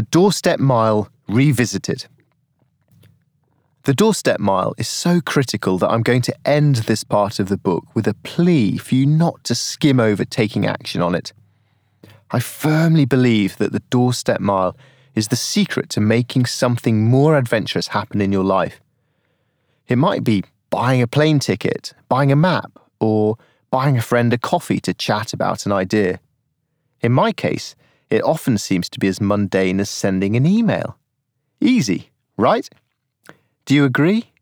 The Doorstep Mile Revisited. The doorstep mile is so critical that I'm going to end this part of the book with a plea for you not to skim over taking action on it. I firmly believe that the doorstep mile is the secret to making something more adventurous happen in your life. It might be buying a plane ticket, buying a map, or buying a friend a coffee to chat about an idea. In my case, it often seems to be as mundane as sending an email. Easy, right? Do you agree?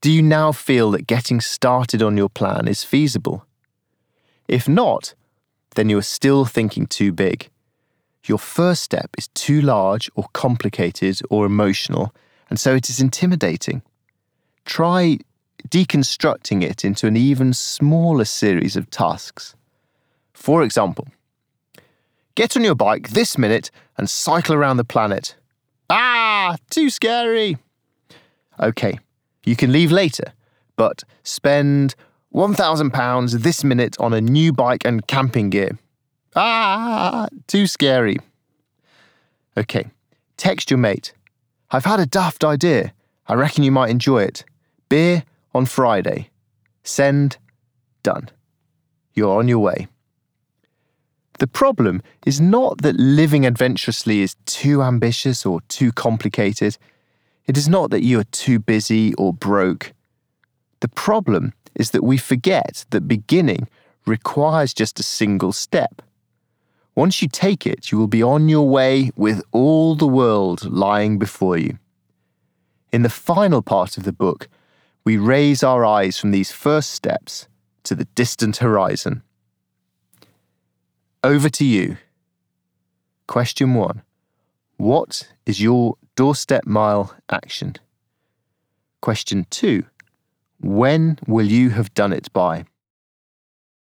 Do you now feel that getting started on your plan is feasible? If not, then you are still thinking too big. Your first step is too large or complicated or emotional, and so it is intimidating. Try deconstructing it into an even smaller series of tasks. For example, get on your bike this minute and cycle around the planet. Ah, too scary. Okay, you can leave later, but spend £1,000 this minute on a new bike and camping gear. Ah, too scary. Okay, text your mate. I've had a daft idea. I reckon you might enjoy it. Beer on Friday. Send. Done. You're on your way. The problem is not that living adventurously is too ambitious or too complicated. It is not that you are too busy or broke. The problem is that we forget that beginning requires just a single step. Once you take it, you will be on your way with all the world lying before you. In the final part of the book, we raise our eyes from these first steps to the distant horizon. Over to you. Question one What is your doorstep mile action. Question two When will you have done it by?